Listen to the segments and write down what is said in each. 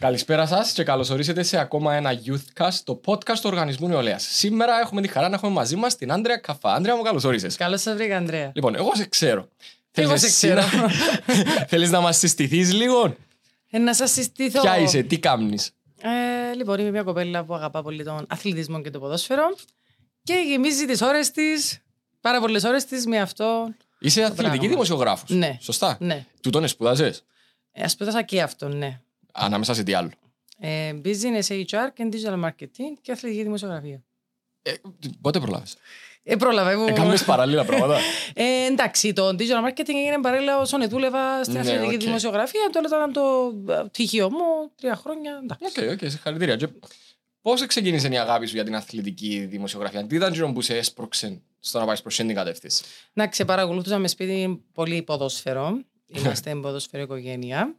Καλησπέρα σας και καλώ ορίσατε σε ακόμα ένα Youthcast, το podcast του Οργανισμού Νεολαίας. Σήμερα έχουμε τη χαρά να έχουμε μαζί μας την Άντρια Καφά. Άντρια μου, καλώς όρισες. Καλώς σας βρήκα, Ανδρέα. Λοιπόν, εγώ σε ξέρω. Εγώ σε ξέρω. Θέλεις να μας συστηθείς λίγο. Ε, να σας συστηθώ. Ποια είσαι, τι κάνει. Ε, λοιπόν, είμαι μια κοπέλα που αγαπά πολύ τον αθλητισμό και το ποδόσφαιρο και γεμίζει τις ώρες της, πάρα πολλές ώρες της με αυτό. Είσαι αθλητική δημοσιογράφος. Ναι. Σωστά. Ναι. Τούτον σπούδασες. Ε, σπούδασα και αυτό, ναι. Ανάμεσα σε τι άλλο. Ε, business HR και digital marketing και αθλητική δημοσιογραφία. Ε, πότε πρόλαβες. Ε, πρόλαβα. Εγώ... Ε, παράλληλα πράγματα. Ε, εντάξει, το digital marketing έγινε παράλληλα όσον δούλευα στην Ναι, αθλητική οκ. δημοσιογραφία. Τώρα ήταν το ε, πτυχίο μου, τρία χρόνια. Εντάξει. OK, OK, συγχαρητήρια. Και Πώς ξεκίνησε η αγάπη σου για την αθλητική δημοσιογραφία, Τι ήταν εκείνο που σε έσπρωξε στο να πας προς την κατεύθυνση; Εντάξει, παρακολουθούσαμε σπίτι πολύ ποδόσφαιρο. Είμαστε ποδόσφαιρο οικογένεια.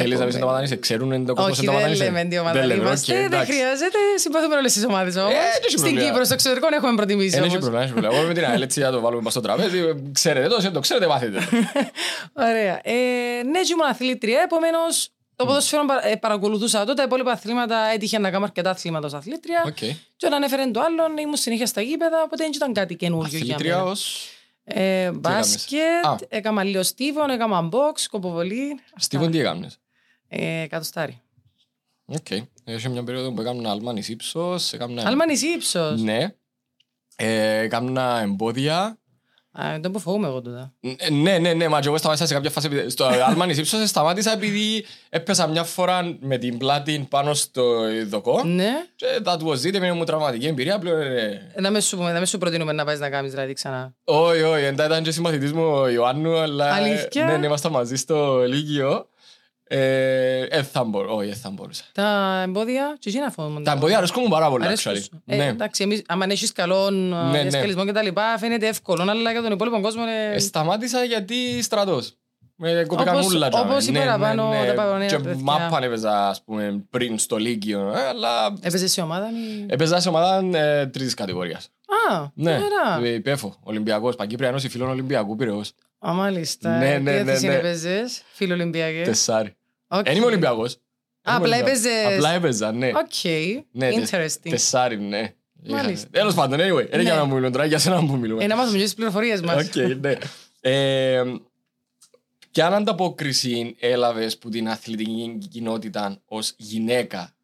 Θέλει να πει Επομένως- ενταματανίσαι, ξέρουν το κόσμο Όχι, δεν λέμε τι ομάδα είμαστε. Δεν χρειάζεται. Συμπαθούμε όλε τι ομάδες όμως. Ε, δεν έχει Στην πρόβλημα. Κύπρο, στο εξωτερικό έχουμε προτιμήσει. Δεν έχει όμως. πρόβλημα, δεν έχει πρόβλημα. Εγώ με την ΑΕΛ έτσι να το βάλουμε στο τραπέζι. Ξέρετε το, εσείς το ξέρετε, μάθετε. Ωραία. Ε, ναι, ήμουν αθλήτρια, επομένως το ποδόσφαιρο πα- ε, παρακολουθούσα τότε. Τα υπόλοιπα αθλήματα έτυχε να κάνω αρκετά αθλήματα ως αθλήτρια. Οκ. Και όταν έφερε το άλλο, ήμουν συνέχεια στα γήπεδα, οπότε δεν ήταν κάτι καινούργιο για Αθλήτρια μένα. ως; Ε, μπάσκετ, Α. έκανα λίγο στίβον, έκανα μποξ, σκοποβολή. Στίβον τι έκαμες; Ε, κατοστάρι. Οκ. Έχει μια περίοδο που έκανα άλμα εις ύψος. Άλμα εις ύψος; Ναι. Ε, Έκανα εμπόδια. Έν' που φοβούμαι εγώ τούτα. Ε, Ναι, ναι, ναι, μα και εγώ σταμάτησα σε κάποια φάση. επειδή- Στο άλμα εις ύψος σταμάτησα επειδή έπεσα μια φορά με την πλάτη πάνω στο δοκό. Ναι. Και that was it, έμεινε μου τραυματική εμπειρία πλέον. ε, Ε, Να με σου, πούμε, να με σου προτείνουμε να πάεις να κάνεις δηλαδή ξανά. Όχι, όχι, εντά ήταν και συμμαθητής μου ο Ιωάννου, αλλά... Αλήθεια; Ναι, ναι, ήμασταν μαζί στο Λύκειο. Όχι, ε, θα μπορούσα. Τα εμπόδια, και εκεί να φοβούμαι. Τα εμπόδια αρέσκουν μου πάρα πολύ, Αρέσκουν actually. σου. Ε, Ναι. Εντάξει, εμείς, άμα έχεις καλό ναι. ε, διασκελισμό και τα λοιπά, φαίνεται εύκολο, αλλά για τον υπόλοιπο κόσμο είναι... Ε, Σταμάτησα γιατί στρατός. Με κοπήκαν Όπως- ούλα. τζάμε. όπως οι Ναι, ναι, παραπάνω ναι. τα παγωνία Και παιδιά. μάπαν έπαιζα, ας πούμε, πριν στο Λύκειο, ε, αλλά Έπαιζες σε ομάδα ή... έπαιζα σε ομάδα ε, τρίτης κατηγορίας. Α, Ναι, ωραία. ε, ΠΕΦΟ, Ολυμπιακός, Παγκύπρια Ένωση Φιλών Ολυμπιακού Πυραιός. Α, μάλιστα. Ναι, Τι ναι, ναι, θέση ναι. έπαιζες, φίλο Ολυμπιακέ. Τεσσάρι. Οκ. Δεν είμαι Ολυμπιακός. Δεν είμαι απλά Ολυμπιακός. έπαιζες. Απλά έπαιζα, ναι. Οκ, Ναι, τεσ- interesting. Τεσσάρι, ναι. Μάλιστα. Τέλος πάντων, anyway, δεν Ναι. για να μου μιλούν τώρα, για σένα που μιλούμε. Ε, να μάθουμε και τις πληροφορίες μας. Οκ, ναι. Ε, Ποια ανταπόκριση έλαβες που την αθλητική κοινότητα ως γυναίκα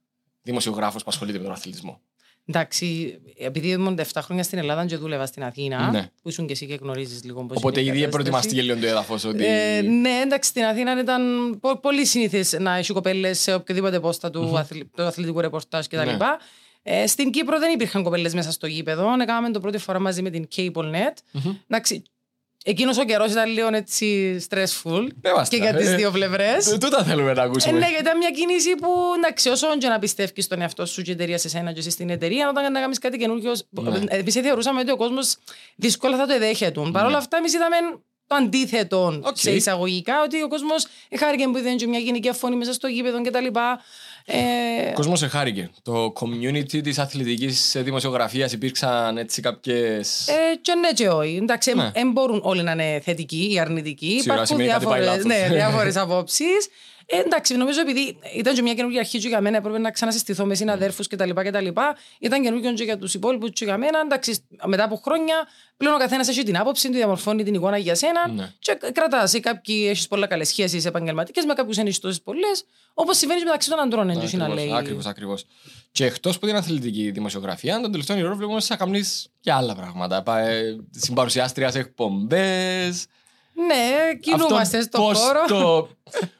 δημοσιογράφος που ασχολείται με τον αθλητισμό; Εντάξει, επειδή ήμουν 7 χρόνια στην Ελλάδα και δούλευα στην Αθήνα, Ναι. που ήσουν και εσύ και γνωρίζεις λίγο πώς Οπότε είναι η ήδη κατάσταση. προετοιμαστήκε λίγο το έδαφος ότι. Ε, ναι, εντάξει, στην Αθήνα ήταν πο- πολύ συνήθι να έχει κοπέλες σε οποιοδήποτε πόστα του, αθλη- του αθλητικού ρεπορτάζ κτλ. Ναι. Ε, στην Κύπρο δεν υπήρχαν κοπέλες μέσα στο γήπεδο. Έκαναμε το πρώτη φορά μαζί με την CableNet. Μμμ. Εντάξει, εκείνος ο καιρός ήταν λίγο έτσι stressful Πε μας τε, και για τις ε. δύο πλευρές. Ε, Τούτα θέλουμε να Ε, ακούσουμε. ναι, γιατί ήταν μια κίνηση που εντάξει, όσο και να πιστεύεις στον εαυτό σου και η εταιρεία σε σένα και εσύ στην εταιρεία, όταν να κάνεις κάτι καινούργιο. Ναι. Εμείς θεωρούσαμε ότι ο κόσμος δύσκολα θα το εδέχεται. Παρ' όλα αυτά, εμείς είδαμε το αντίθετο Ναι. Οκ. σε εισαγωγικά, ότι ο κόσμος χάρηκε που είδε και μια γενική φωνή μέσα στο γήπεδο κτλ. Ε, Ο κόσμος εχάρηκε. Το community της αθλητικής δημοσιογραφίας υπήρξαν έτσι κάποιε. ε, και ναι και όχι. Εντάξει, Ναι. δεν μπορούν όλοι να είναι θετικοί ή αρνητικοί. Σίγουρα Υπάρχουν σημαίνει κάτι πάει διάφορες, λάθος. ναι, διάφορες απόψεις. Ε, εντάξει, νομίζω επειδή ήταν και μια καινούργια αρχή και για μένα, έπρεπε να ξανασυστηθώ με συναδέρφους κτλ. κτλ. Ήταν καινούργιο και για τους υπόλοιπους και για μένα. Εντάξει, μετά από χρόνια, πλέον ο καθένας έχει την άποψη του, διαμορφώνει την εικόνα για σένα. Ναι. Και κρατάς. Κάποιοι έχεις πολλά καλές σχέσεις επαγγελματικές, με κάποιους έχεις τόσες πολλές. Όπως συμβαίνεις μεταξύ των αντρών, έτσι να λέει. Ακριβώς, ακριβώς. Και εκτός από την αθλητική δημοσιογραφία, τον τελευταίο καιρό βλέπουμε να κάνεις και άλλα πράγματα. Πα- ε, Συμπαρουσιάστριας σε εκπομπές. Ναι, κινούμαστε στον πώς χώρο. Το,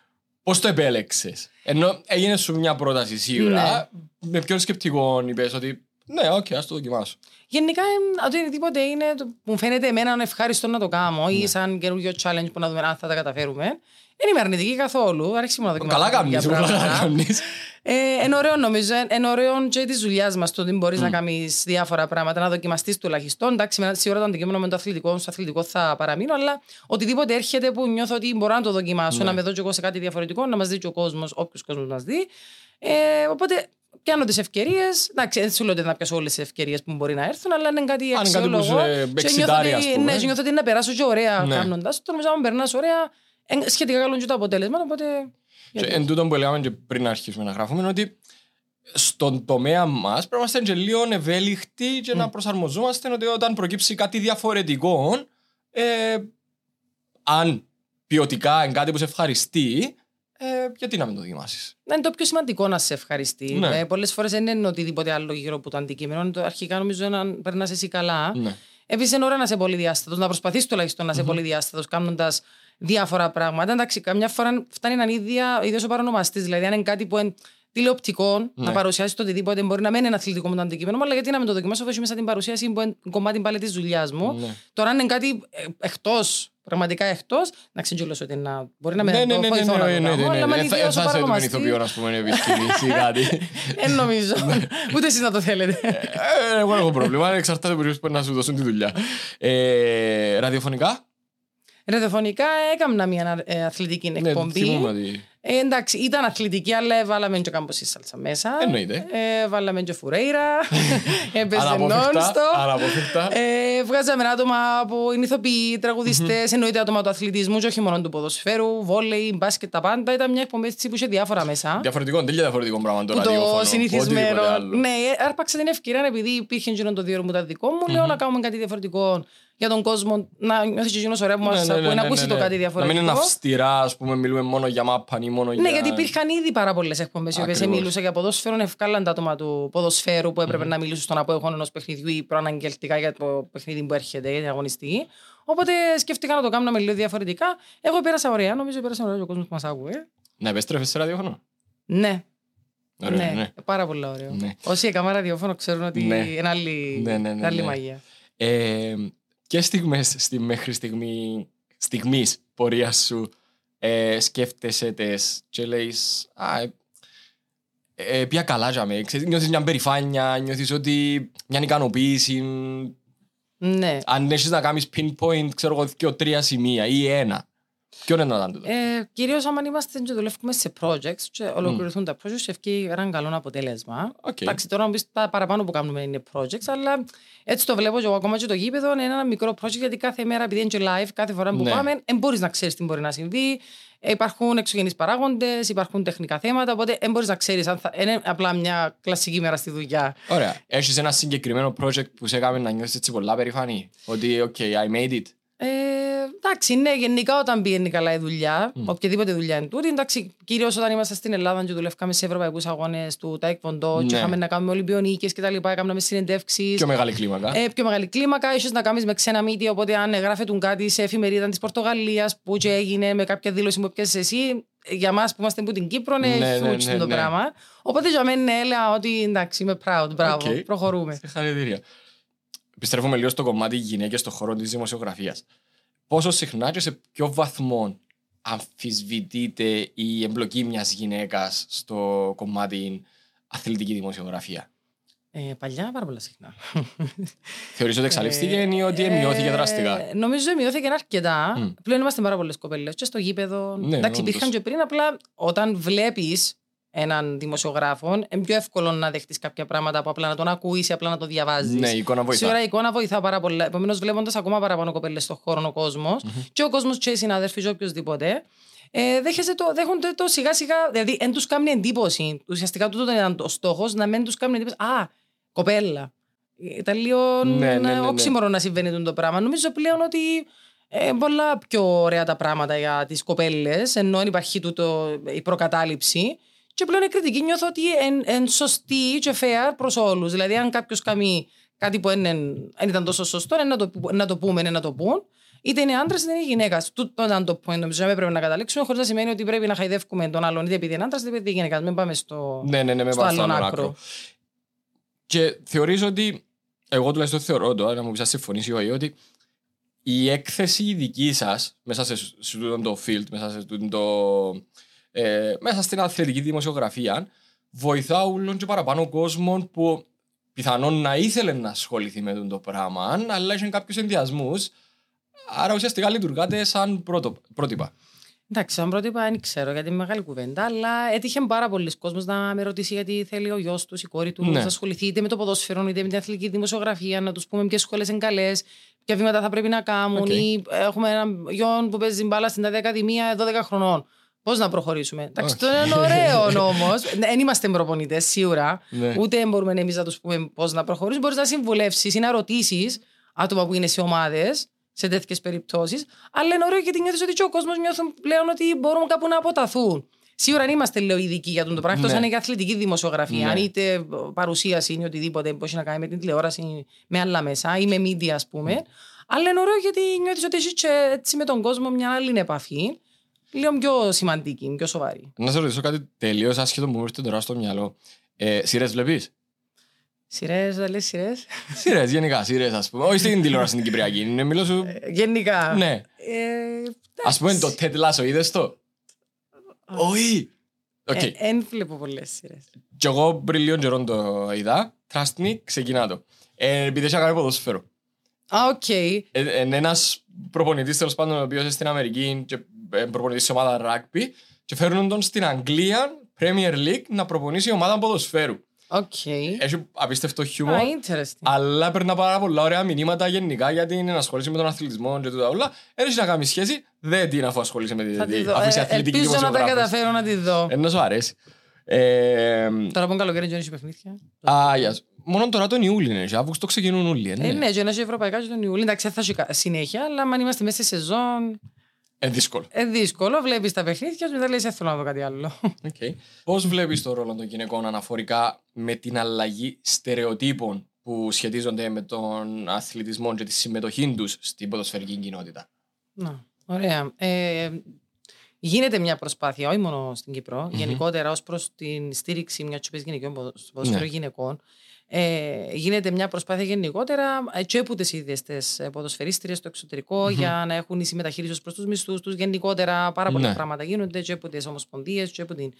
πώς το επέλεξες; Ενώ έγινε σου μια πρόταση σίγουρα. Με ποιο σκεπτικό είπες ότι ναι, οκ, ας το δοκιμάσω. Γενικά, ε, οτιδήποτε είναι, το- μου φαίνεται εμένα ευχάριστο να το κάνω Ναι. ή σαν καινούριο challenge που να δούμε αν θα τα καταφέρουμε. Δεν είμαι αρνητική καθόλου. Αρέσκει μου να δοκιμάσω. Καλά καινούργια κάνεις, καλά πράγματα. κάνεις. Ε, είναι ωραίο νομίζω. ε, Είναι ωραίο και της δουλειάς μας το ότι μπορείς Mm. να κάνεις διάφορα πράγματα, να δοκιμαστείς τουλάχιστον. Εντάξει, με- σίγουρα το αντικείμενο με το αθλητικό, στο αθλητικό θα παραμείνω, αλλά οτιδήποτε έρχεται που νιώθω ότι μπορώ να το δοκιμάσω, Ναι. να με δω κι εγώ σε κάτι διαφορετικό, να μας δει και ο κόσμος, όποιος κόσμος μας δει. Ε, οπότε πιάνω τις ευκαιρίες. Εντάξει, δεν σου λέω ότι θα πιάσω όλες τις ευκαιρίες που μπορεί να έρθουν, αλλά είναι κάτι Αν είναι κάτι που αξιόλογο. σε Και εξητάρει, νιώθω ας ότι- πούμε. Ναι, και νιώθω ότι να περάσω και ωραία Ναι. κάνοντας το. Νομίζω αν περνάς ωραία, ε, σχετικά καλό είναι και το αποτέλεσμα. Οπότε Και εν τούτο που λέγαμε και πριν αρχίσουμε να γράφουμε είναι ότι στον τομέα μας πρέπει να είμαστε και λίγο ευέλικτοι και να προσαρμοζόμαστε ότι όταν προκύψει κάτι διαφορετικό, ε, αν ποιοτικά είναι κάτι που σε ευχαριστεί, ε, γιατί να μην το δοκιμάσεις; Είναι το πιο σημαντικό να σε ευχαριστεί. Ναι. Ε, Πολλές φορές δεν είναι οτιδήποτε άλλο γύρω από το αντικείμενο. Είναι το αρχικά νομίζω να περνάς εσύ καλά. Ναι. Επίσης, είναι ώρα να είσαι πολυδιάστατο, να προσπαθείς τουλάχιστον να είσαι πολυδιάστατο, κάνοντας διάφορα πράγματα. Εντάξει, καμιά φορά φτάνει να είναι ίδια, ίδιος ο παρονομαστής. Δηλαδή, αν είναι κάτι που είναι τηλεοπτικό, Ναι. να παρουσιάσει το οτιδήποτε, μπορεί να μην είναι αθλητικό με το αντικείμενο, αλλά γιατί να μην το δοκιμάσω, αφού έχει μέσα την παρουσίαση που είναι κομμάτι πάλι της δουλειάς μου. Ναι. Τώρα, αν είναι κάτι εκτός, πραγματικά εκτός, να ξεγγελώσω ότι να, μπορεί να με Ναι, ναι, το ναι, ναι, βοηθώ ναι, να ναι, το ναι, κάνω, ναι, αλλά ναι. αν Ε, είναι θα- ίδιος ο Θα σε τον παρονομαστής, ηθοποιό, να πούμε, επιστήμης ή κάτι. Δεν νομίζω. Ούτε εσείς να το θέλετε. Ε, Εγώ δεν έχω πρόβλημα, εξαρτάται από τους που να σου δώσουν τη δουλειά. Ε, Ραδιοφωνικά, Ραδιοφωνικά έκανα μια ε, αθλητική ναι, εκπομπή. Θυμούμαι ότι... Ε, εντάξει, ήταν αθλητική, αλλά βάλαμε και κάμποσή σάλτσα μέσα. Εννοείται. Ε, βάλαμε και φουρέιρα. Έπαιζε Αναπόφευκτα, νόνστο. αναπόφευκτα. Ε, βγάζαμε άτομα που είναι ηθοποιοί, τραγουδιστέ, εννοείται άτομα του αθλητισμού και όχι μόνο του ποδοσφαίρου, βόλεϊ, μπάσκετ, τα πάντα. Ήταν μια εκπομπή έτσι που είχε διάφορα μέσα. Διαφορετικό, τελείω διαφορετικό πράγμα το Που ραδιόφωνο. το από συνηθισμένο. οτιδήποτε άλλο. Ναι, άρπαξα την ευκαιρία επειδή υπήρχε γύρω το δύο μου τα δικό μου. Λέω να κάνουμε κάτι διαφορετικό για τον κόσμο. Να νιώθεις και εκείνος ωραία που μας Ναι, ναι, ναι, ακούει, να ναι, ακούσει ναι, το ναι. κάτι Να μην διαφορετικό. είναι αυστηρά, ας πούμε, μιλούμε μόνο για μάπαν ή μόνο για. Ναι, γιατί υπήρχαν ήδη πάρα πολλές εκπομπές οι οποίες Ακριβώς. μιλούσαν για ποδόσφαιρο. Ευκάλαν τα άτομα του ποδοσφαίρου που έπρεπε να μιλήσουν στον απόεχον ενός παιχνιδιού ή προαναγγελτικά για το παιχνίδι που έρχεται, για την αγωνιστική. Οπότε σκέφτηκα να το κάνουμε λίγο διαφορετικά. Εγώ πέρασα ωραία, νομίζω πέρασα ωραία και ο κόσμος που μας άκουγε. Να επέστρεφες σε ραδιόφωνο; Ναι, Ωραία, ναι, ναι. πάρα πολύ ωραίο. Ναι. Όσοι έκαναν ραδιόφωνο ξέρουν ότι Ναι. είναι άλλη, Ναι, ναι, ναι, είναι άλλη ναι. μαγεία. Ε, και στιγμές στη μέχρι στιγμή, στιγμής πορείας σου ε, σκέφτεσαι τες και λέεις «Α, ε, ε, πια καλά για με». Ξέρεις, Νιώθεις μια περηφάνεια, νιώθεις ότι μια ικανοποίηση. Ναι. Αν έχεις να κάνεις pinpoint, ξέρω εγώ, δύο, τρία σημεία ή ένα. Ποιο είναι να ήταν τούτο. Ε, Κυρίως άμα είμαστε και δουλεύουμε σε projects και ολοκληρωθούν τα projects, έβκει ένα καλό αποτέλεσμα. Οκ. Εντάξει, τώρα μου πεις τα παραπάνω που κάνουμε είναι projects, αλλά έτσι το βλέπω και εγώ ακόμα και το γήπεδο είναι ένα μικρό project γιατί κάθε μέρα, επειδή είναι και live, κάθε φορά που Ναι. πάμε, δεν μπορείς να ξέρεις τι μπορεί να συμβεί. Ε, Υπάρχουν εξωγενείς παράγοντες, υπάρχουν τεχνικά θέματα, οπότε δεν μπορείς να ξέρεις αν θα. Είναι απλά μια κλασική μέρα στη δουλειά. Ωραία. Έχεις ένα συγκεκριμένο project που σε έκαμε να νιώσεις έτσι πολλά περηφανή. Ότι, OK, I made it. Ε, εντάξει, ναι, γενικά όταν πηγαίνει καλά η δουλειά, οποιαδήποτε δουλειά είναι τούτη, εντάξει, κυρίως όταν είμαστε στην Ελλάδα και δουλεύκαμε σε ευρωπαϊκούς αγώνες του Taekwondo, και Ναι. είχαμε να κάνουμε Ολυμπιονίκε κτλ. Κάναμε συνεντεύξεις. Πιο μεγάλη κλίμακα. Ε, πιο μεγάλη κλίμακα, ίσως να κάνεις με ξένα μύτια. Οπότε, αν γράφεται κάτι σε εφημερίδα της Πορτογαλίας που και έγινε με κάποια δήλωση που πιάσει εσύ, για εμά που είμαστε από την Κύπρο, είναι Ναι, ναι, huge ναι, το ναι. πράγμα. Οπότε, για μένα έλεγα ότι εντάξει, είμαι proud, μπράβο, Οκ. προχωρούμε. Συγχαρητήρια. Επιστρέφουμε λίγο στο κομμάτι γυναίκες στον χώρο της δημοσιογραφίας. Πόσο συχνά και σε ποιο βαθμό αμφισβητείται η εμπλοκή μιας γυναίκας στο κομμάτι αθλητική δημοσιογραφία; Ε, παλιά πάρα πολλά συχνά. Θεωρείς ότι εξαλείφθηκε ή ότι μειώθηκε δραστικά. Ε, νομίζω μειώθηκε αρκετά. Μμ. Πλέον είμαστε πάρα πολλές κοπέλες. Και στο γήπεδο. Ναι, Εντάξει, όντως. υπήρχαν και πριν. Απλά όταν βλέπεις έναν δημοσιογράφο, είναι πιο εύκολο να δεχτεί κάποια πράγματα από απλά να τον ακούεις ή απλά να το διαβάζεις. Ναι, η εικόνα βοηθά. Σίγουρα η εικόνα βοηθά πάρα πολλά. Επομένως, βλέποντας ακόμα παραπάνω κοπέλες στον χώρο ο κόσμος, και ο κόσμος και οι συνάδελφοι, και οποιοδήποτε, ε, δέχεσαι το, δέχονται το σιγά σιγά. Δηλαδή, δεν τους κάνει εντύπωση. Ουσιαστικά τούτο ήταν ο στόχος, να μην τους κάνει εντύπωση. Α, κοπέλα. Ήταν λίγο Ναι, ναι, ναι, ναι. όξιμορο να συμβαίνει το πράγμα. Νομίζω πλέον ότι ε, πολλά πιο ωραία τα πράγματα για τις κοπέλες, ενώ αν υπάρχει τούτο, η προκατάληψη. Και πλέον η κριτική νιώθω ότι είναι σωστή και fair προς όλους. Δηλαδή, αν κάποιος κάνει κάτι που δεν ήταν τόσο σωστό, είναι να το, που- να το πούμε, είναι να το πούν. Είτε είναι άντρας είτε είναι γυναίκας. Τούτο ήταν το point, νομίζω, να πρέπει να καταλήξουμε, χωρίς να σημαίνει ότι πρέπει να χαϊδεύουμε τον άλλον, είτε επειδή είναι άντρας είτε επειδή είναι γυναίκας. Μην πάμε στο, Ναι, ναι, ναι, με στο πάω στο άλλον άλλο άκρο. άκρο. Και θεωρείς ότι, εγώ τουλάχιστον θεωρώ τώρα, να μου πεις αν συμφωνήσει ή όχι, ότι η έκθεση η δική σας, μέσα σε, σε τούτο το field, μέσα, σε τούτο το, ε, μέσα στην αθλητική δημοσιογραφία, βοηθά όλων και παραπάνω κόσμο που πιθανόν να ήθελε να ασχοληθεί με τούτο το πράγμα, αλλά έχει κάποιους ενδοιασμούς, άρα ουσιαστικά λειτουργάτε σαν πρώτο, πρότυπα. Εντάξει, σαν πρότυπα δεν ξέρω γιατί είναι μεγάλη κουβέντα, αλλά έτυχε πάρα πολλοί κόσμος να με ρωτήσει γιατί θέλει ο γιος τους, η κόρη τους Ναι. να ασχοληθεί είτε με το ποδόσφαιρο είτε με την αθλητική δημοσιογραφία, να τους πούμε ποιες σχολές είναι καλές, ποια βήματα θα πρέπει να κάνουν. Οκ. Ή έχουμε έναν γιο που παίζει μπάλα στην τάδε ακαδημία 12 χρονών. Πώς να προχωρήσουμε; Εντάξει, το είναι ωραίο όμω. Δεν είμαστε προπονητές σίγουρα. Ναι. Ούτε μπορούμε εμείς να τους πούμε πώς να προχωρήσουμε. Μπορείς να συμβουλεύσεις ή να ρωτήσεις άτομα που είναι σε ομάδες σε τέτοιες περιπτώσεις. Αλλά είναι ωραίο γιατί νιώθεις ότι και ο κόσμος νιώθουν πλέον ότι μπορούν κάπου να αποταθούν. Σίγουρα δεν είμαστε λέω ειδικοί για τον το πράγμα. Ναι. Εκτός αν είναι για αθλητική δημοσιογραφία, Ναι. αν είτε παρουσίαση ή οτιδήποτε που έχει να κάνει με την τηλεόραση, με άλλα μέσα ή με media, ας πούμε. Αλλά είναι ωραίο γιατί νιώθεις ότι έχει και έτσι με τον κόσμο μια άλλη επαφή. Λίγο πιο σημαντική, πιο σοβαρή. Να σε ρωτήσω κάτι τελείως άσχετο που μου ήρθε τώρα στο μυαλό. Ε, σειρές βλέπεις; Σειρές, δεν λες σειρές; Σειρές, γενικά, σειρές, ας πούμε. Όχι στην τηλεόραση στην Κυπριακή. Είναι μιλώ σου. Γενικά. Ναι. Ε, Ας πούμε το Ted Lasso, είδες το; Όχι. Οκ. ε, Εν βλέπω πολλές σειρές. Κι εγώ πριν λίγο καιρό το είδα. Trust me, ξεκινά το. Ε, επειδή έχει να κάνει ποδόσφαιρο. Α, οκ. Ε, Είναι ένας προπονητής τέλος πάντων, ο οποίος είναι στην Αμερική και ε, προπονητής σε ομάδας rugby. Και φέρνουν τον στην Αγγλία, Premier League, να προπονήσει ομάδα ποδοσφαίρου. Οκ. Έχει απίστευτο Α, χιούμορ. interesting. Αλλά παίρνει πάρα πολλά ωραία μηνύματα γενικά για την ενασχόληση με τον αθλητισμό και τούτα όλα. Δεν έχει να κάνεις σχέση, δεν την αφού ασχολείσαι με Θα τη τη δω. αφού είσαι Ε, αθλητική Ελπίζω να τα δημοσιογράφος. καταφέρω να τη δω. Ε, να σου αρέσει. Ε, Τώρα που είναι καλοκαίρι δεν έχει παιχνίδια. α, γεια σου. Μόνο τώρα τον Ιούλιο είναι, και Αύγουστο ξεκινούν όλοι. ε, Ε, ναι. ναι, και ένα έχει ευρωπαϊκά και τον Ιούλιο. Εντάξει, θα έχει κα- συνέχεια, αλλά αν είμαστε μέσα στη σεζόν, Ε, δύσκολο. ε, δύσκολο. Βλέπεις τα παιχνίδια, μετά λες: Θέλω να δω κάτι άλλο. Okay. Πώς βλέπεις το ρόλο των γυναικών αναφορικά με την αλλαγή στερεοτύπων που σχετίζονται με τον αθλητισμό και τη συμμετοχή τους στην ποδοσφαιρική κοινότητα; Να, ωραία. Ε, γίνεται μια προσπάθεια, όχι μόνο στην κυπρο γενικότερα ως προς την στήριξη μιας τσοπή γυναικών ποδο- στο ποδοσφαίρο Ναι. γυναικών. Ε, γίνεται μια προσπάθεια γενικότερα ε, και από τις ίδιες τις ποδοσφαιρίστριες στο εξωτερικό για να έχουν ίση μεταχείριση ως προς τους μισθούς τους. Γενικότερα πάρα πολλά Ναι. πράγματα γίνονται και από τις ομοσπονδίες και από την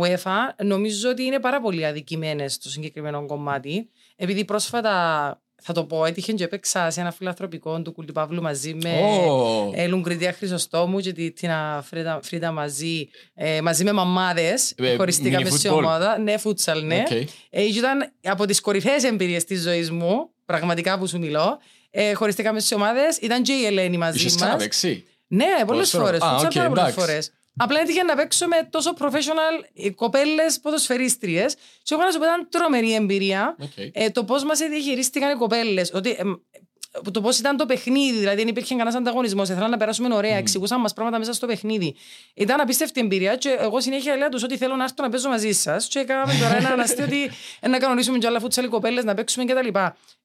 UEFA. Νομίζω ότι είναι πάρα πολύ αδικημένες στο συγκεκριμένο κομμάτι. Επειδή πρόσφατα, θα το πω, έτυχε και έπαιξα σε ένα φιλανθρωπικό του Κούλλη Παύλου μαζί με Ω, ε, Λουκρητία Χρυσοστόμου και τη Τίνα Φρίντα, Φρίντα μαζί, ε, μαζί με μαμάδες. Ε, χωριστήκαμε mini σε football. ομάδα. Ναι, φούτσαλ, ναι. οκ. Ε, και ήταν από τις κορυφαίες εμπειρίες της ζωής μου, πραγματικά που σου μιλώ. Ε, χωριστήκαμε σε ομάδες. Ήταν και η Ελένη μαζί Είχες μας. ξαναπαίξει. Ναι, πολλές Ποδόσφαιρο. φορές. Α, Φούτσαλ οκ, πάρα πολλές εντάξει. φορές. Απλά έτυχε να παίξω με τόσο professional κοπέλες ποδοσφαιρίστριες. Και εγώ να σου πω, ήταν τρομερή εμπειρία. Οκ. Ε, το πώς μας διαχειρίστηκαν οι κοπέλες. Ότι, εμ, το πώς ήταν το παιχνίδι, δηλαδή δεν υπήρχε κανένας ανταγωνισμός. Ήθελαν να περάσουμε ωραία, εξηγούσαν μας πράγματα μέσα στο παιχνίδι. Ήταν απίστευτη εμπειρία και εγώ συνέχεια λέω τους ότι θέλω να έρθω να παίζω μαζί σας. Και έκαναμε τώρα ένα αναστή ότι ε, να κανονίσουμε κι άλλα φούτσαλ οι κοπέλες, να παίξουμε κτλ.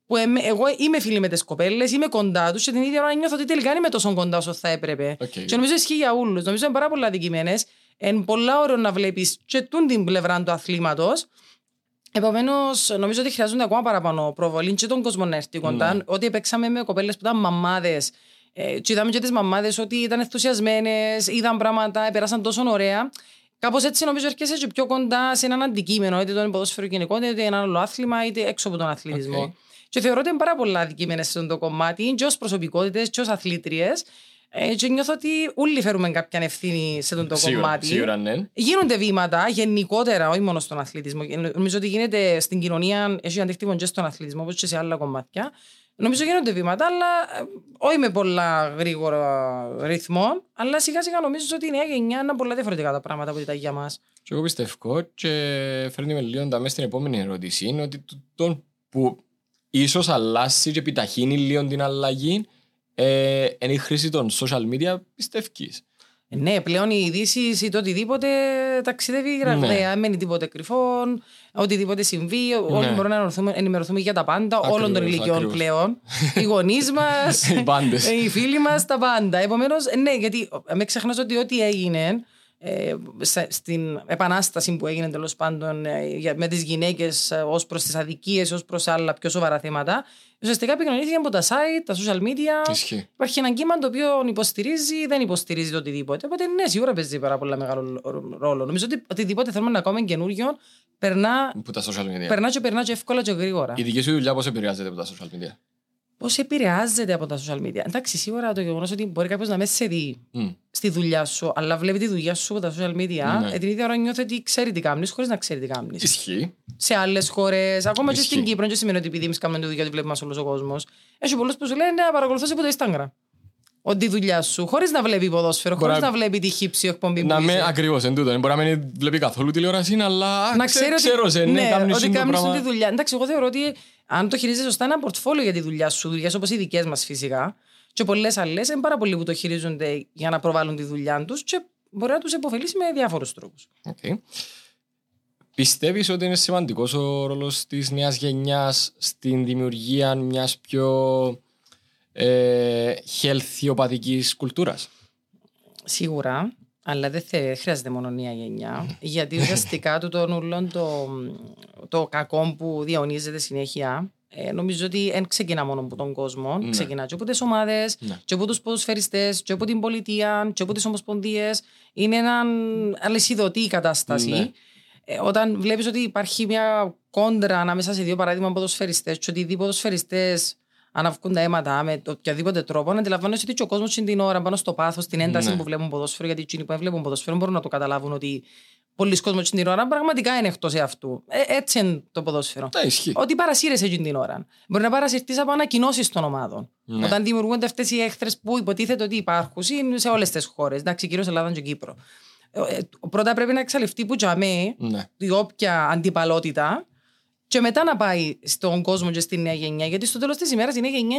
Που εμ- εγώ είμαι φίλη με τις κοπέλες, είμαι κοντά τους και την ίδια ώρα νιώθω ότι τελικά δεν είμαι τόσο κοντά όσο θα έπρεπε. Οκ. Και νομίζω ισχύει για όλους. Νομίζω είναι πάρα πολλά αδικημένες. Είναι πολλά ωραίο να βλέπεις και τούντην πλευρά του αθλήματος. Επομένως, νομίζω ότι χρειάζονται ακόμα παραπάνω προβολή και τον κόσμο να έρθει κοντά. Ναι. Ότι παίξαμε με κοπέλες που ήταν μαμάδες. Ε, και είδαμε και τις μαμάδες ότι ήταν ενθουσιασμένες, είδαν πράγματα, πέρασαν τόσο ωραία. Κάπως έτσι νομίζω έρχεσαι και πιο κοντά σε έναν αντικείμενο, είτε το είναι ποδόσφαιρο γενικό, είτε ένα άλλο άθλημα, είτε έξω από τον αθλητισμό. Οκ. Και θεωρώ ότι είναι πάρα πολλά αδικημένες σε αυτό το κομμάτι, και ως προσωπικότητες, και ως αθλήτριες. Ε, και νιώθω ότι όλοι φέρουμε κάποια ευθύνη σε αυτό το Σίγουρα, κομμάτι. σίγουρα ναι. Γίνονται βήματα γενικότερα, όχι μόνο στον αθλητισμό. Ε, Νομίζω ότι γίνεται στην κοινωνία, έχει αντίκτυπο και στον αθλητισμό, όπως και σε άλλα κομμάτια. Νομίζω γίνονται βήματα, αλλά ε, όχι με πολλά γρήγορο ρυθμό. Αλλά σιγά σιγά νομίζω ότι η νέα γενιά είναι πολλά διαφορετικά τα πράγματα από ό,τι ήταν για μας. Και εγώ πιστεύω και φέρνει με λίγο τα μέσα στην επόμενη ερώτηση είναι ότι τον που ίσως αλλάσει και επιταχύνει λίγο την αλλαγή ε, είναι η χρήση των social media πιστεύεις; Ναι, πλέον οι ειδήσεις ή το οτιδήποτε ταξιδεύει ραγδαία. Δεν μένει τίποτε κρυφό, οτιδήποτε συμβεί. Όλοι Ναι. μπορούμε να ενημερωθούμε, ενημερωθούμε για τα πάντα, όλων των Ακριβώς, ηλικιών ακριβώς. πλέον. Οι γονείς μας, Οι πάντες. οι φίλοι μας, τα πάντα. Επομένως, ναι, γιατί ε, με ξεχνάς ότι ό,τι έγινε ε, σε- στην επανάσταση που έγινε τέλος πάντων ε, για- με τις γυναίκες ως προς τις αδικίες, ως προς άλλα πιο σοβαρά θέματα, ουσιαστικά επικοινωνήθηκε από τα site, τα social media. Ισχύει. Υπάρχει ένα κύμα το οποίο υποστηρίζει ή δεν υποστηρίζει το οτιδήποτε. Οπότε ναι, σίγουρα παίζει πάρα πολύ μεγάλο ρο- ρόλο. Νομίζω ότι οτιδήποτε θέλουμε να κάνουμε καινούριο περνά, Που τα social media. περνά και περνά και εύκολα και γρήγορα. Η δική σου δουλειά πώς επηρεάζεται από τα social media; Πώς επηρεάζεται από τα social media. Εντάξει, σίγουρα το γεγονός ότι μπορεί κάποιος να με σε δει Μμ. στη δουλειά σου, αλλά βλέπει τη δουλειά σου από τα social media, Ναι. ε, την ίδια ώρα νιώθει ότι ξέρει τι κάνεις, χωρίς να ξέρει τι κάνεις. Ισχύει. Σε άλλες χώρες, ακόμα και Ισχύει. στην Κύπρο, δεν σημαίνει ότι επειδή εμείς κάνουμε τη δουλειά τη βλέπει μας όλος ο κόσμος. Έχει πολλούς που σου λένε να παρακολουθώ από το Instagram. ότι η δουλειά σου, χωρίς να βλέπει ποδόσφαιρο, Μπορεί χωρίς να- να βλέπει τη χύψη εκπομπή Να που με είσαι. ακριβώς εν τούτο. Μπορεί να μην βλέπει καθόλου τηλεόραση, αλλά α, να ξέ- ξέρει ξέρω ότι, σε, ναι, ναι, κάνεις ότι το κάνεις πράγμα. τη δουλειά. Εντάξει, εγώ θεωρώ ότι αν το χειρίζεσαι σωστά, ένα πορτφόλιο για τη δουλειά σου, δουλειές όπως οι δικές μας φυσικά, και πολλές άλλες, είναι πάρα πολλοί που το χειρίζονται για να προβάλλουν τη δουλειά τους και μπορεί να τους υποφελήσει με διάφορους τρόπους. Οκ. Πιστεύεις ότι είναι σημαντικός ο ρόλος της νέας γενιάς στην δημιουργία μιας πιο ε, healthy οπαδικής κουλτούρας; Σίγουρα, αλλά δεν θε- χρειάζεται μόνο μία γενιά. γιατί ουσιαστικά του των ούλων το, το κακό που διαονίζεται συνέχεια. Ε, νομίζω ότι δεν ξεκινά μόνο από τον κόσμο. Ναι. Ξεκινά και από τις ομάδες, Ναι. και από τους ποδοσφαιριστές, και από την πολιτεία, και από τις ομοσπονδίες. Είναι ένα αλυσιδωτή η κατάσταση. Ναι. Ε, όταν βλέπεις ότι υπάρχει μια κόντρα ανάμεσα σε δύο παράδειγμα ποδοσφαιριστές, και ότι οι δύο ποδοσφαιριστές αναβκούν τα αίματα με οποιαδήποτε τρόπο, να αντιλαμβάνεσαι ότι και ο κόσμος την ώρα πάνω στο πάθος, την ένταση Ναι. που βλέπουν ποδόσφαιρο, γιατί εκείνοι που δεν βλέπουν ποδόσφαιρο μπορούν να το καταλάβουν ότι πολλοί κόσμοι την ώρα πραγματικά είναι εκτός εαυτού. Ε, έτσι είναι το ποδόσφαιρο. Τα ισχύει. Ότι παρασύρεσαι εκείνη την ώρα. Μπορεί να παρασυρθείς από ανακοινώσεις των ομάδων. Ναι. Όταν δημιουργούνται αυτές οι έχθρες που υποτίθεται ότι υπάρχουν είναι σε όλες τις χώρες. Εντάξει, κυρίως Ελλάδα και Κύπρο. Ε, ε, πρώτα πρέπει να εξαλειφθεί που τζαμέ Ναι. η όποια αντιπαλότητα και μετά να πάει στον κόσμο και στη νέα γενιά. Γιατί στο τέλος της ημέρας η νέα γενιά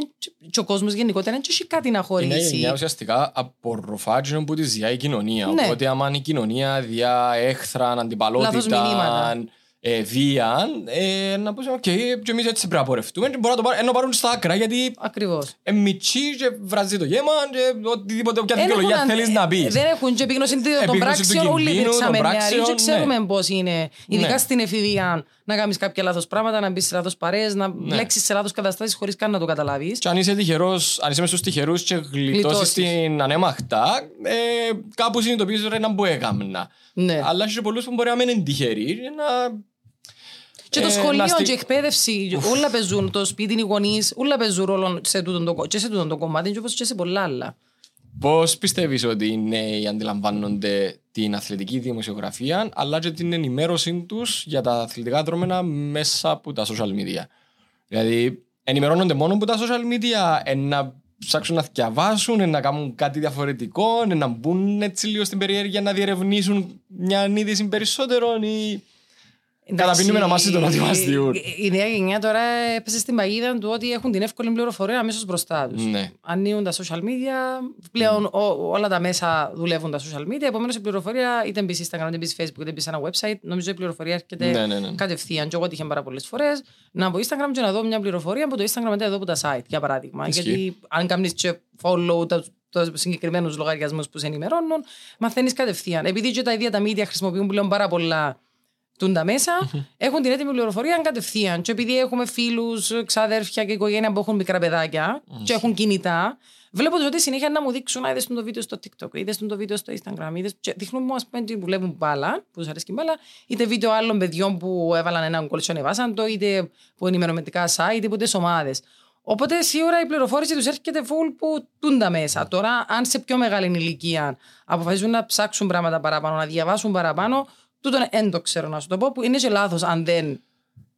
και ο κόσμος γενικότερα δεν έχει κάτι να Η νέα χωρίσει. γενιά ουσιαστικά απορροφά εκείνο που της διά η κοινωνία. Ναι. Οπότε άμα η κοινωνία διά έχθραν, Λάθος αντιπαλότητα, μηνύματα. Ε, βία, ε, να πούμε, οκ, και εμείς έτσι πρέπει να πορευτούμε και μπορεί να το πάρουν, να πάρουν στα άκρα γιατί Ακριβώς. ε, μιτσί και βράζει το γαίμα και οτιδήποτε, όποια δικαιολογία θέλεις να πεις. Δεν έχουν και επίγνωση των Επίγνωση του πράξεων. Όλοι κινδύνου, υπήρξαμε των νεαροί πράξεων, και ναι. ξέρουμε πώς είναι. Ειδικά Ναι. στην εφηβεία να κάνεις κάποια λάθος πράγματα, να μπεις σε λάθος παρέες, να μπλέξεις σε λάθος καταστάσεις χωρίς καν να το καταλάβεις. Και αν είσαι τυχερός, αν είσαι μες στους τυχερούς και γλιτώσεις Γλιτώσεις. την ανέμαχτα, ε, κάπου συνειδητοποιείς ρε να που έκαμνα. Ναι. Αλλά έχει και πολλούς που μπορεί να μην είναι τυχεροί και να... Και το ε, σχολείο να στη- και η εκπαίδευση, όλα παίζουν, το σπίτι, οι γονείς, όλα παίζουν ρόλο σε τούτον το, κο- και σε τούτον το κομμάτι, και όπως και σε πολλά άλλα. Πώς πιστεύεις ότι οι νέοι αντιλαμβάνονται την αθλητική δημοσιογραφία αλλά και την ενημέρωση τους για τα αθλητικά δρόμενα μέσα από τα social media; Δηλαδή ενημερώνονται μόνο από τα social media ε, να ψάξουν να διαβάσουν, ε, να κάνουν κάτι διαφορετικό, ε, να μπουν έτσι λίγο στην περιέργεια να διερευνήσουν μια είδηση περισσότερο ή... Καταπίνουμε να μάθεις τον οτιμαστιούν. Η, η νέα γενιά τώρα έπεσε στην παγίδα του ότι έχουν την εύκολη πληροφορία αμέσως μπροστά τους. Ναι. Ανοίγουν τα social media, πλέον ο- όλα τα μέσα δουλεύουν τα social media. Επομένως η πληροφορία είτε μπεις Instagram, είτε μπεις Facebook, είτε μπεις σε ένα website, νομίζω η πληροφορία έρχεται Ναι, ναι, ναι. κατευθείαν. Και εγώ τύχε πάρα πολλές φορές να από Instagram και να δω μια πληροφορία από το Instagram μετά εδώ από τα site, για παράδειγμα. Ισχύει. Γιατί αν κάνεις και follow τα του συγκεκριμένους λογαριασμούς που σε ενημερώνουν, μαθαίνεις κατευθείαν. Επειδή και τα ίδια τα media χρησιμοποιούν πλέον πάρα πολλά τούν τα μέσα, έχουν την έτοιμη πληροφορία κατευθείαν. Και επειδή έχουμε φίλους, ξαδέρφια και οικογένεια που έχουν μικρά παιδάκια και έχουν κινητά, βλέπω ότι συνέχεια να μου δείξουν, α, είδες τον το βίντεο στο TikTok, είδες τον το βίντεο στο Instagram, είδες... και δείχνουν μου, ας πούμε, ότι βλέπουν μπάλα, που τους αρέσει η μπάλα, είτε βίντεο άλλων παιδιών που έβαλαν έναν γκολ και ανεβάσαν το, είτε που ενημερωτικά site, είτε τις ομάδες. Οπότε σίγουρα η πληροφόρηση τους έρχεται full που τούν τα μέσα. Τώρα, αν σε πιο μεγάλη ηλικία αποφασίζουν να ψάξουν πράγματα παραπάνω, να διαβάσουν παραπάνω, τούτο δεν το ξέρω να σου το πω, που είναι και λάθος αν δεν,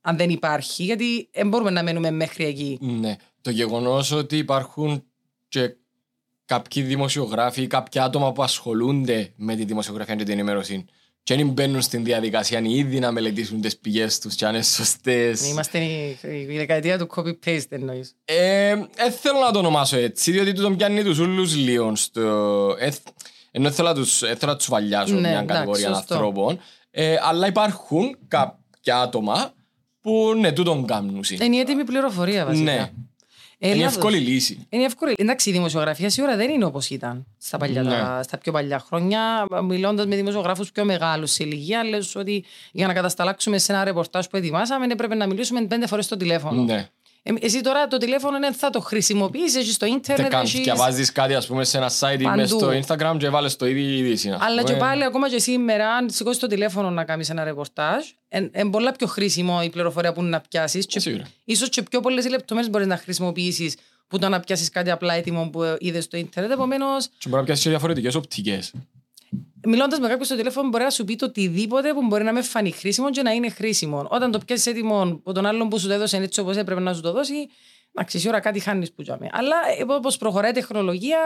αν δεν υπάρχει, γιατί δεν μπορούμε να μένουμε μέχρι εκεί. Ναι. Το γεγονός ότι υπάρχουν και κάποιοι δημοσιογράφοι, κάποια άτομα που ασχολούνται με τη δημοσιογραφία και την ενημέρωση και δεν μπαίνουν στην διαδικασία ήδη να μελετήσουν τις πηγές τους και αν είναι σωστές. Είμαστε η, η δεκαετία του copy-paste εννοείς. Ε, ε, θέλω να το ονομάσω έτσι, διότι του τον πιάνει τους ούλους λίγο στο. Ε, ενώ θέλω να τους, ε, θέλω να τους βαλιάσω Ναι, μια εντάξει, κατηγορία σωστό. ανθρώπων. Ε, αλλά υπάρχουν κάποια άτομα που ναι, τούτον κάνουν. Είναι η έτοιμη πληροφορία βασικά. Ναι. Ε, Είναι λάθος. εύκολη λύση. Είναι εύκολη. Εντάξει, η δημοσιογραφία σίγουρα δεν είναι όπως ήταν στα, παλιά, Ναι. τα- στα πιο παλιά χρόνια. Μιλώντας με δημοσιογράφους πιο μεγάλους σε ηλικία, λες ότι για να κατασταλάξουμε σε ένα ρεπορτάζ που ετοιμάσαμε, έπρεπε να μιλήσουμε πέντε φορές στο τηλέφωνο. Ναι. Ε, εσύ τώρα το τηλέφωνο είναι, θα το χρησιμοποιήσει, έχεις στο Και ίντερνετ. κάνεις, έχεις- διαβάζεις κάτι ας πούμε σε ένα site ή Παντού. μες στο Instagram και βάλεις το ίδιο είδηση. ας Αλλά και πούμε. πάλι, ακόμα και σήμερα, αν σηκώσεις το τηλέφωνο να κάνεις ένα ρεπορτάζ, είναι πολλά πιο χρήσιμο η πληροφορία που είναι να πιάσεις. Σίγουρα. ίσως και πιο πολλές λεπτομέρειες μπορείς να χρησιμοποιήσεις που το να πιάσεις κάτι απλά έτοιμο που είδες στο ίντερνετ. Επομένως, Και μπορεί να πιάσεις και διαφορετικές οπτικές. Μιλώντας με κάποιον στο τηλέφωνο, μπορεί να σου πει το οτιδήποτε που μπορεί να με φανεί χρήσιμο και να είναι χρήσιμο. Όταν το πιάσει έτοιμο από τον άλλον που σου το έδωσε έτσι όπως έπρεπε να σου το δώσει, Εντάξει, σίγουρα κάτι χάνεις που τζάμε. Αλλά όπως προχωράει η τεχνολογία,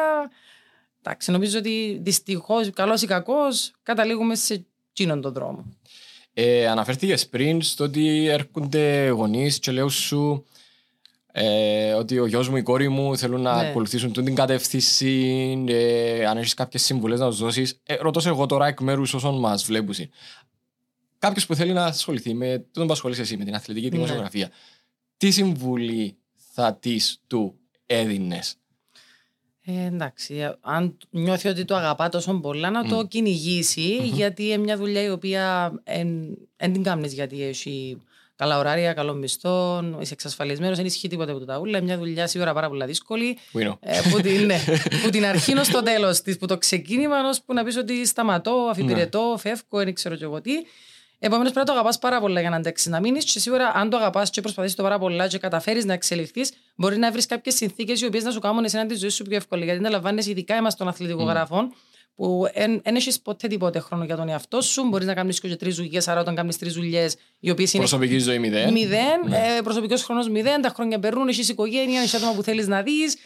εντάξει, νομίζω ότι δυστυχώς, καλός ή κακός, καταλήγουμε σε εκείνον τον δρόμο. Ε, Αναφέρθηκες πριν στο ότι έρχονται γονείς και λέω σου ε, ότι ο γιος μου, η κόρη μου θέλουν να Ναι. ακολουθήσουν τούτη την κατεύθυνση. Ε, αν έχεις κάποιες συμβουλέ να τους δώσεις. Ε, ρωτώ σε εγώ τώρα εκ μέρους όσων μας βλέπουν. Κάποιος που θέλει να ασχοληθεί με τον που ασχολείσαι εσύ, με την αθλητική Ναι. δημοσιογραφία. Τι συμβουλή θα της του έδινες; Ε, εντάξει, ε, αν νιώθει ότι το αγαπά τόσο πολλά, να το κυνηγήσει, γιατί είναι μια δουλειά η οποία δεν την κάνεις γιατί έχει καλά ωράρια, καλό μισθό, είσαι εξασφαλισμένος, δεν ισχύει τίποτα από τα ούλα. Είναι μια δουλειά σίγουρα πάρα πολύ δύσκολη. Που είναι. Ε, που, την, ναι, που την αρχή ως το τέλος της, που το ξεκίνημα ώσπου να πεις ότι σταματώ, αφιπηρετώ, φεύγω, δεν ξέρω και εγώ τι. Επομένως πρέπει να το αγαπάς πάρα πολλά για να αντέξεις να μείνεις. Και σίγουρα, αν το αγαπάς και προσπαθείς το πάρα πολλά και καταφέρεις να εξελιχθείς, μπορεί να βρεις κάποιες συνθήκες οι οποίες να σου κάνουν εσένα τη ζωή σου πιο εύκολη. Γιατί αντιλαμβάνεσαι, ειδικά είμαστε των αθλητικογράφων, που δεν έχεις ποτέ τίποτε χρόνο για τον εαυτό σου. Μπορείς να κάνεις και τρεις δουλειές, άρα όταν κάνεις τρεις δουλειές, οι οποίες είναι Προσωπική ζωή μηδέν. Μηδέν, ε, προσωπικός χρόνος μηδέν, τα χρόνια περνούν, έχεις οικογένεια, έχεις άτομα που θέλεις να δεις.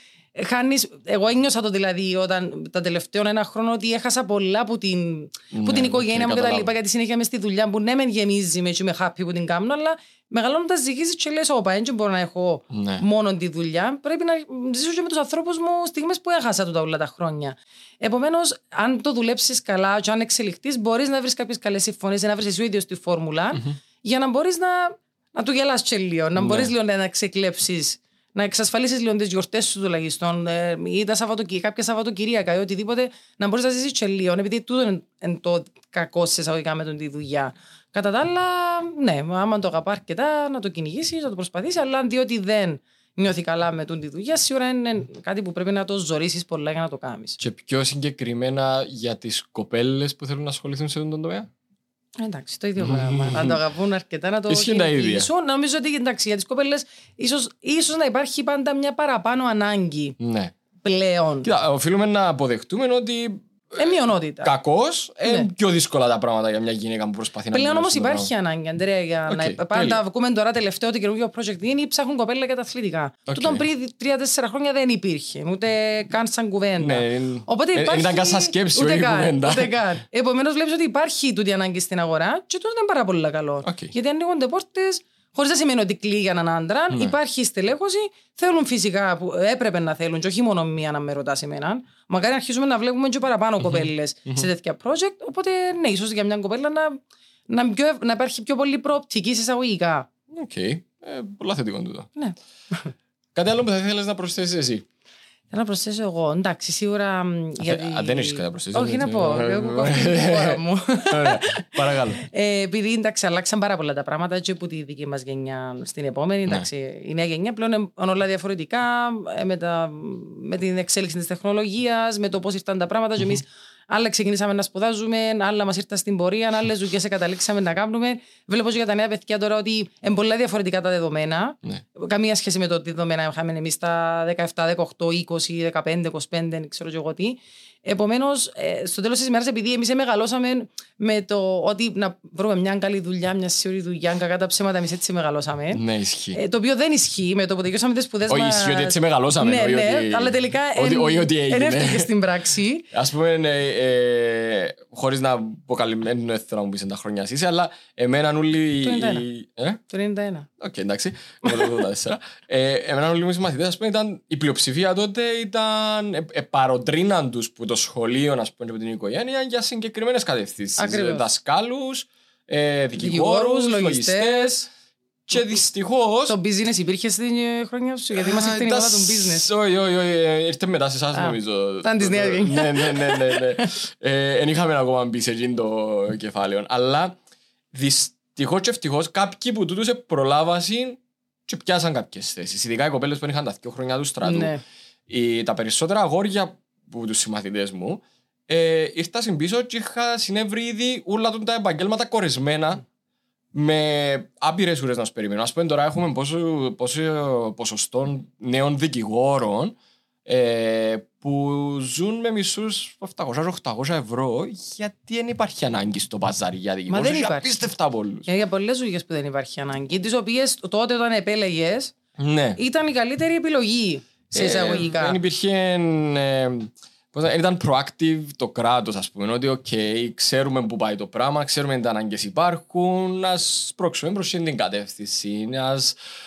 Χάνεις, εγώ ένιωσα το δηλαδή όταν τα τελευταία ένα χρόνο ότι έχασα πολλά που την, που Ναι, την οικογένεια οκ, μου και τα καταλάβω. λοιπά γιατί συνέχεια μες στη δουλειά που ναι μεν γεμίζει με και είμαι happy που την κάνω αλλά μεγαλώνοντας ζυγίζεις και λες όπα έτσι μπορώ να έχω Ναι. μόνο τη δουλειά πρέπει να ζήσω και με τους ανθρώπους μου στιγμές που έχασα τούτα όλα τα χρόνια Επομένως αν το δουλέψεις καλά και αν εξελιχθείς μπορείς να βρεις κάποιες καλές συμφωνίες να βρεις εσύ ο ίδιος τη φορμουλα για να μπορείς να, να του γελάς και λίγο να Ναι. μπορείς λίγο να ξεκλέψεις να εξασφαλίσεις λίγο τις γιορτές σου τουλάχιστον, ε, ή τα Σαββατοκύριακα, κάποια Σαββατοκυριακά ή οτιδήποτε, να μπορείς να ζήσεις και λίγο, επειδή τούτο είναι, είναι το κακό σε εισαγωγικά με τον τη δουλειά. Κατά τα άλλα, ναι, άμα το αγαπά αρκετά, να το κυνηγήσεις, να το προσπαθήσεις, αλλά αν δει ότι δεν νιώθει καλά με τον τη δουλειά, σίγουρα είναι κάτι που πρέπει να το ζωρίσει πολλά για να το κάνεις. Και πιο συγκεκριμένα για τις κοπέλες που θέλουν να ασχοληθούν σε αυτόν τον τομέα; Εντάξει, το ίδιο πράγμα. Αν το αγαπούν αρκετά, να το Ισχύουν τα ίδια. κυνηγήσουν. Νομίζω ότι εντάξει, για τις κοπέλες, ίσως να υπάρχει πάντα μια παραπάνω ανάγκη Ναι. πλέον. Κοίτα, οφείλουμε να αποδεχτούμε ότι Ε, μειονότητα. κακώ είναι Ναι. πιο δύσκολα τα πράγματα για μια γυναίκα που προσπαθεί να Πλέον όμως πληρώσει το υπάρχει ανάγκη, Αντρέα, για Οκ, να. τέλεια. Πάντα ακούμε τώρα τελευταίο ότι καινούργιο project είναι ψάχνουν κοπέλα για τα αθλητικά. Οκ. Τούτον πριν τρία-τέσσερα χρόνια δεν υπήρχε, ούτε καν σαν κουβέντα. Ναι, εν- Οπότε εν- υπάρχει. ήταν καν σαν σκέψη, ούτε όχι καν, κουβέντα. Ούτε καν. Επομένως, βλέπεις ότι υπάρχει τούτη ανάγκη στην αγορά και τούτο είναι πάρα πολύ καλό. Οκ. Γιατί ανοίγονται πόρτες, χωρίς να σημαίνει ότι κλεί για έναν άντρα. Ναι. Υπάρχει στελέχωση. Θέλουν φυσικά που έπρεπε να θέλουν, και όχι μόνο μία να με ρωτάς εμένα. Μακάρι να αρχίσουμε να βλέπουμε και παραπάνω κοπέλες σε τέτοια project. Οπότε, ναι, ίσως για μια κοπέλα να, να, πιο, να υπάρχει πιο πολύ προοπτική σε εισαγωγικά. Οκ. Ε, πολλά θετικό τούτο. Ναι. Κάτι άλλο που θα ήθελες να προσθέσεις εσύ; Θέλω να προσθέσω εγώ. Εντάξει, σίγουρα. μ, γιατί... αν δεν έχεις κάτι να προσθέσεις, Όχι, δεν- να πω. ε, Εγώ ε, κόφτω την χώρα μου. Ωραία. Παρακαλώ. Ε, επειδή εντάξει, αλλάξαν πάρα πολλά τα πράγματα και από τη δική μας γενιά στην επόμενη. Ναι. Εντάξει, η νέα γενιά πλέον είναι όλα διαφορετικά ε, με, τα, με την εξέλιξη της τεχνολογίας, με το πώς ήρθαν τα πράγματα. Και εμείς άλλα ξεκινήσαμε να σπουδάζουμε, άλλα μας ήρθαν στην πορεία, άλλες δουλειές καταλήξαμε να κάνουμε. Βλέπω και για τα νέα παιδιά τώρα ότι είναι πολλά διαφορετικά τα δεδομένα. Ναι. Καμία σχέση με το τι δεδομένα είχαμε εμείς τα 17, 18, 20, 15, 25, δεν ξέρω και εγώ τι. Επομένως, στο τέλος της ημέρας, επειδή εμείς μεγαλώσαμε με το ότι να βρούμε μια καλή δουλειά, μια σίγουρη δουλειά, κακά τα ψέματα, εμείς έτσι μεγαλώσαμε. Ναι, ισχύει. Ε, το οποίο δεν ισχύει με το που τελειώσαμε τις σπουδές Όχι, μα. ισχύει ότι έτσι μεγαλώσαμε, Ναι, όχι ναι, ότι- αλλά τελικά ότι- εν- όχι ότι έγινε. εν έφτιαξε στην πράξη. Α πούμε, ε, ε, χωρίς να πω καλυμμένο, δεν θέλω να μου πεις τα χρόνια εσύ, αλλά εμένα όλοι. Το 91. Ε; Το 91. Οκ, εντάξει. Με το 84. ε, εμένα όλοι μου οι μαθητές, ας πούμε, ήταν, η πλειοψηφία τότε ήταν. Ε, ε, παροτρύναν τους που το σχολείο, α πούμε, και από την οικογένεια για συγκεκριμένες κατευθύνσεις. Ακριβώς. Δασκάλους, ε, δικηγόρους, Δικηγόρους, λογιστές. λογιστές. Και δυστυχώς. Το business υπήρχε στην ε, χρονιά σου, γιατί μα ήρθε η μόδα του business. Όχι, όχι, όχι. ε, Ήρθε μετά σε εσάς, Α, νομίζω. ήταν της νέας γενιάς. Ναι, ναι, ναι. ναι, ναι. Ε, Εν είχαμε ακόμα μπει σε εκείνο το κεφάλαιο. Αλλά δυστυχώς και ευτυχώς κάποιοι που τούτους προλάβασαν και πιάσαν κάποιες θέσεις. Ειδικά οι κοπέλες που είχαν τα δύο χρόνια του στρατού. Ναι. Οι- τα περισσότερα αγόρια που τους συμμαθητές μου ε, ήρθαν πίσω και είχα συνέβρει ήδη όλα του τα επαγγέλματα κορεσμένα με άπειρες ώρε να σου περιμένουν. Α πούμε, τώρα έχουμε πόσο, πόσο ποσοστό νέων δικηγόρων ε, που ζουν με μισούς 700-800 ευρώ γιατί δεν υπάρχει ανάγκη στο παζάρι για δικηγόρους. Μα δεν Έχει υπάρχει. Απίστευτα πολλούς. Και για πολλές δουλειές που δεν υπάρχει ανάγκη, τις οποίες τότε όταν επέλεγες, Ναι. ήταν η καλύτερη επιλογή σε Ε, εισαγωγικά. Δεν υπήρχε. Ε, πώς να- ήταν proactive το κράτος, ας πούμε. Ότι, οκ, ξέρουμε πού πάει το πράγμα, ξέρουμε τι ανάγκες υπάρχουν, ας σπρώξουμε προς την κατεύθυνση.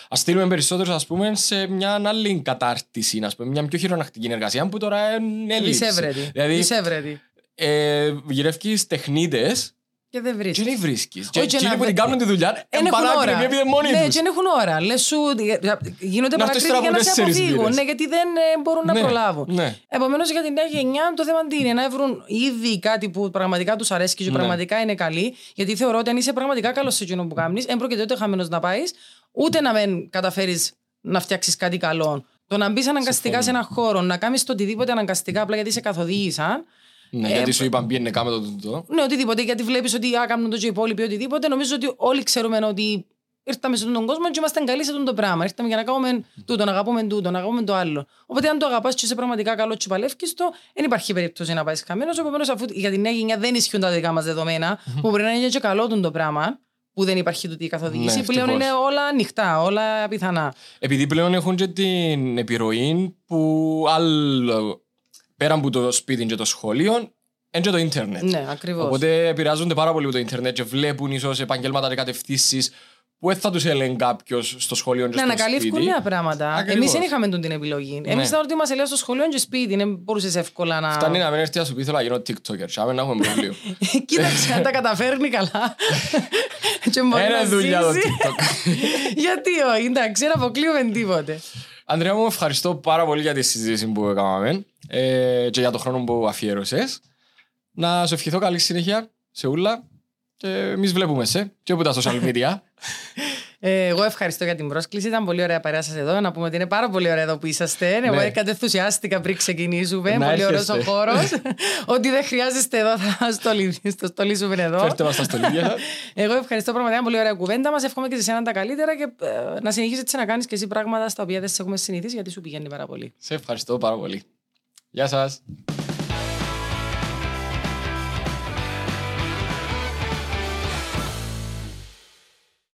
Α στείλουμε περισσότερους, ας πούμε, σε μια άλλη κατάρτιση, ας πούμε, μια πιο χειρονακτική εργασία που τώρα είναι έλλειψη. Δισεύρετη. Δηλαδή, Δισεύρετη. ε, γυρεύει τεχνίτες Και δεν και βρίσκει. δεν βρίσκεις. Και Όχι, εκείνοι να που βρε- την κάνουν τη δουλειά Εν είναι έχουν ώρα. παράκριβοι επειδή μόνοι Ναι, τους. και δεν έχουν ώρα. Λες σου, γίνονται Να παρακρίβοι έρθεις τώρα για από να σε τέσσερις αποφύγουν. μπύρες. Ναι, γιατί δεν ε, μπορούν να Ναι, προλάβουν. ναι. Επομένως, για την νέα γενιά, το θέμα τι είναι, να βρουν ήδη κάτι που πραγματικά τους αρέσει και Ναι. πραγματικά είναι καλή. Γιατί θεωρώ ότι αν είσαι πραγματικά καλός σε εκείνο που κάνεις, δεν πρόκειται ούτε χαμένος να πάεις, ούτε να μην καταφέρεις να φτιάξεις κάτι καλό. Το να μπεις αναγκαστικά σε έναν χώρο, να κάνεις το οτιδήποτε αναγκαστικά απλά γιατί σε καθοδήγησαν, Ναι, Ε, γιατί σου είπαν πήγαινε κάμε το τούτο. ναι, οτιδήποτε, γιατί βλέπεις ότι α, κάνουν το και οι υπόλοιποι οτιδήποτε. Νομίζω ότι όλοι ξέρουμε ότι ήρθαμε σε αυτόν τον κόσμο και είμαστε καλοί σε αυτό το πράγμα. Ήρθαμε για να κάνουμε τούτο, να αγαπούμε τούτο, να αγαπούμε το άλλο. Οπότε, αν το αγαπάς και είσαι πραγματικά καλό και παλεύει το, δεν υπάρχει περίπτωση να πάεις χαμένο. Επομένως, αφού για την νέα γενιά δεν ισχύουν τα δικά μας δεδομένα, που μπορεί να είναι και καλό τούτο το πράγμα, που δεν υπάρχει τούτη η καθοδήγηση, Ναι, πλέον ευτυχώς. είναι όλα ανοιχτά, όλα πιθανά. Επειδή πλέον έχουν και την επιρροή που άλλο, πέρα από το σπίτι και το σχολείο, είναι και το ίντερνετ. Ναι, ακριβώς. Οπότε επηρεάζονται πάρα πολύ από το ίντερνετ και βλέπουν ίσως επαγγέλματα και κατευθύνσεις που δεν θα τους έλεγε κάποιος στο σχολείο και Να στο ανακαλύφουν σπίτι. νέα πράγματα. Ακριβώς. Εμείς δεν είχαμε τον την επιλογή. Εμεί Ναι. ήταν ότι μα έλεγαν στο σχολείο και σπίτι, δεν μπορούσες εύκολα να. Φτάνει να μην έρθει να σου πει θέλω να γίνω TikToker. Τσάμε να έχουμε πρόβλημα. Κοίταξε αν τα καταφέρνει καλά. και μπορεί Ένα να δουλειά το ζήσει. TikTok. Γιατί όχι, εντάξει, δεν αποκλείουμε τίποτε. Ανδρέα μου, ευχαριστώ πάρα πολύ για τη συζήτηση που έκαναμε ε, και για τον χρόνο που αφιέρωσες. Να σου ευχηθώ καλή συνέχεια σε ούλα. Και εμείς βλέπουμε σε και από τα social media. Ε, εγώ ευχαριστώ για την πρόσκληση. Ήταν πολύ ωραία παρέα σας εδώ. Να πούμε ότι είναι πάρα πολύ ωραία εδώ που είσαστε. Εγώ Ναι. κατενθουσιάστηκα πριν ξεκινήσουμε. Να πολύ ωραίος έρχεστε. ο χώρος. Ότι δεν χρειάζεστε εδώ, θα στολι- στο στολίσουμε εδώ. Φέρτε μας τα στολίδια. Εγώ ευχαριστώ πραγματικά είναι πολύ ωραία κουβέντα. Μας εύχομαι και σε εσένα τα καλύτερα και ε, να συνεχίσει έτσι να κάνεις και εσύ πράγματα στα οποία δεν σε έχουμε συνηθίσει γιατί σου πηγαίνει πάρα πολύ. Σε ευχαριστώ πάρα πολύ. Γεια σας.